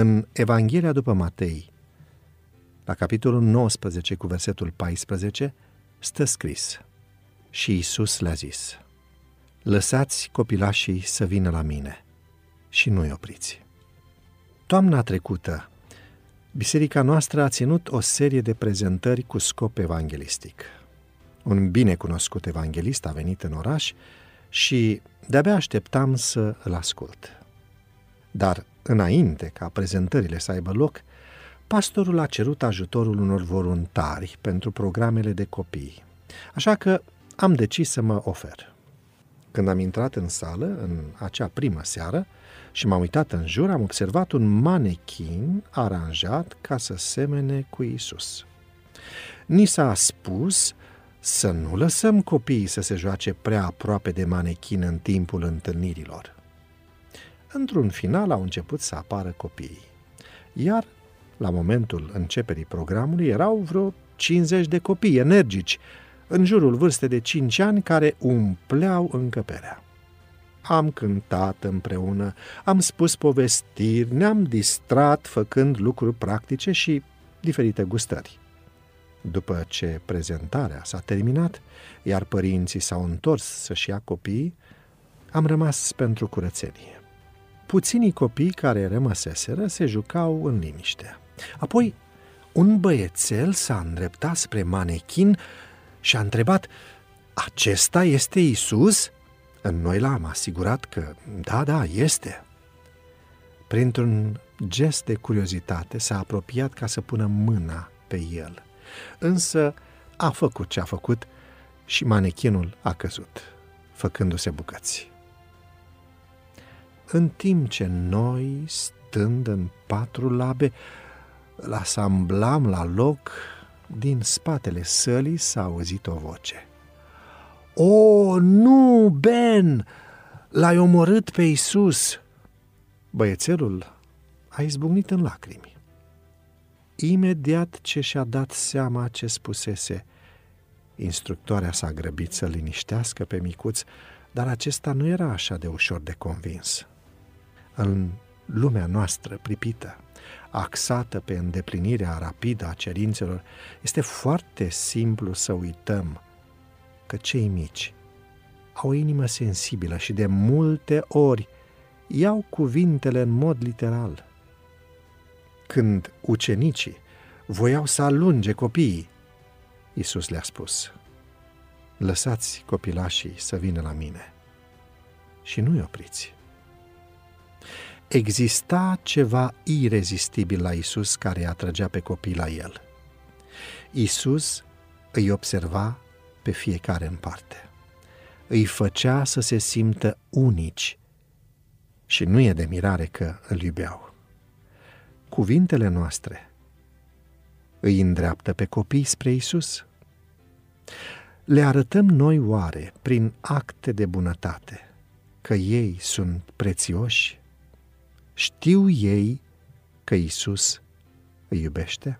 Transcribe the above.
În Evanghelia după Matei, la capitolul 19 cu versetul 14, stă scris Și Isus le-a zis, Lăsați copilașii să vină la mine și nu-i opriți. Toamna trecută, biserica noastră a ținut o serie de prezentări cu scop evanghelistic. Un bine cunoscut evanghelist a venit în oraș și de-abia așteptam să îl ascult. Dar înainte ca prezentările să aibă loc, pastorul a cerut ajutorul unor voluntari pentru programele de copii. Așa că am decis să mă ofer. Când am intrat în sală, în acea primă seară, și m-am uitat în jur, am observat un manechin aranjat ca să semene cu Isus. Ni s-a spus să nu lăsăm copiii să se joace prea aproape de manechin în timpul întâlnirilor. Într-un final au început să apară copiii. Iar, la momentul începerii programului, erau vreo 50 de copii energici, în jurul vârstei de 5 ani, care umpleau încăperea. Am cântat împreună, am spus povestiri, ne-am distrat făcând lucruri practice și diferite gustări. După ce prezentarea s-a terminat, iar părinții s-au întors să-și ia copiii, am rămas pentru curățenie. Puținii copii care rămăseseră se jucau în liniște. Apoi, un băiețel s-a îndreptat spre manechin și a întrebat, Acesta este Isus? Noi l-am asigurat că, da, da, este. Printr-un gest de curiozitate s-a apropiat ca să pună mâna pe el. Însă a făcut ce a făcut și manechinul a căzut, făcându-se bucăți. În timp ce noi, stând în patru labe, îl asamblam la loc, din spatele sălii s-a auzit o voce. O, nu, Ben! L-ai omorât pe Isus! Băiețelul a izbucnit în lacrimi. Imediat ce și-a dat seama ce spusese, instructoarea s-a grăbit să liniștească pe micuț, dar acesta nu era așa de ușor de convins. În lumea noastră pripită, axată pe îndeplinirea rapidă a cerințelor, este foarte simplu să uităm că cei mici au o inimă sensibilă și de multe ori iau cuvintele în mod literal. Când ucenicii voiau să alunge copiii, Iisus le-a spus, lăsați copilașii să vină la mine și nu-i opriți. Exista ceva irezistibil la Isus care atrăgea pe copii la el. Isus îi observa pe fiecare în parte. Îi făcea să se simtă unici și nu e de mirare că îl iubeau. Cuvintele noastre îi îndreaptă pe copii spre Isus. Le arătăm noi oare, prin acte de bunătate, că ei sunt prețioși? Știu ei că Isus îi iubește?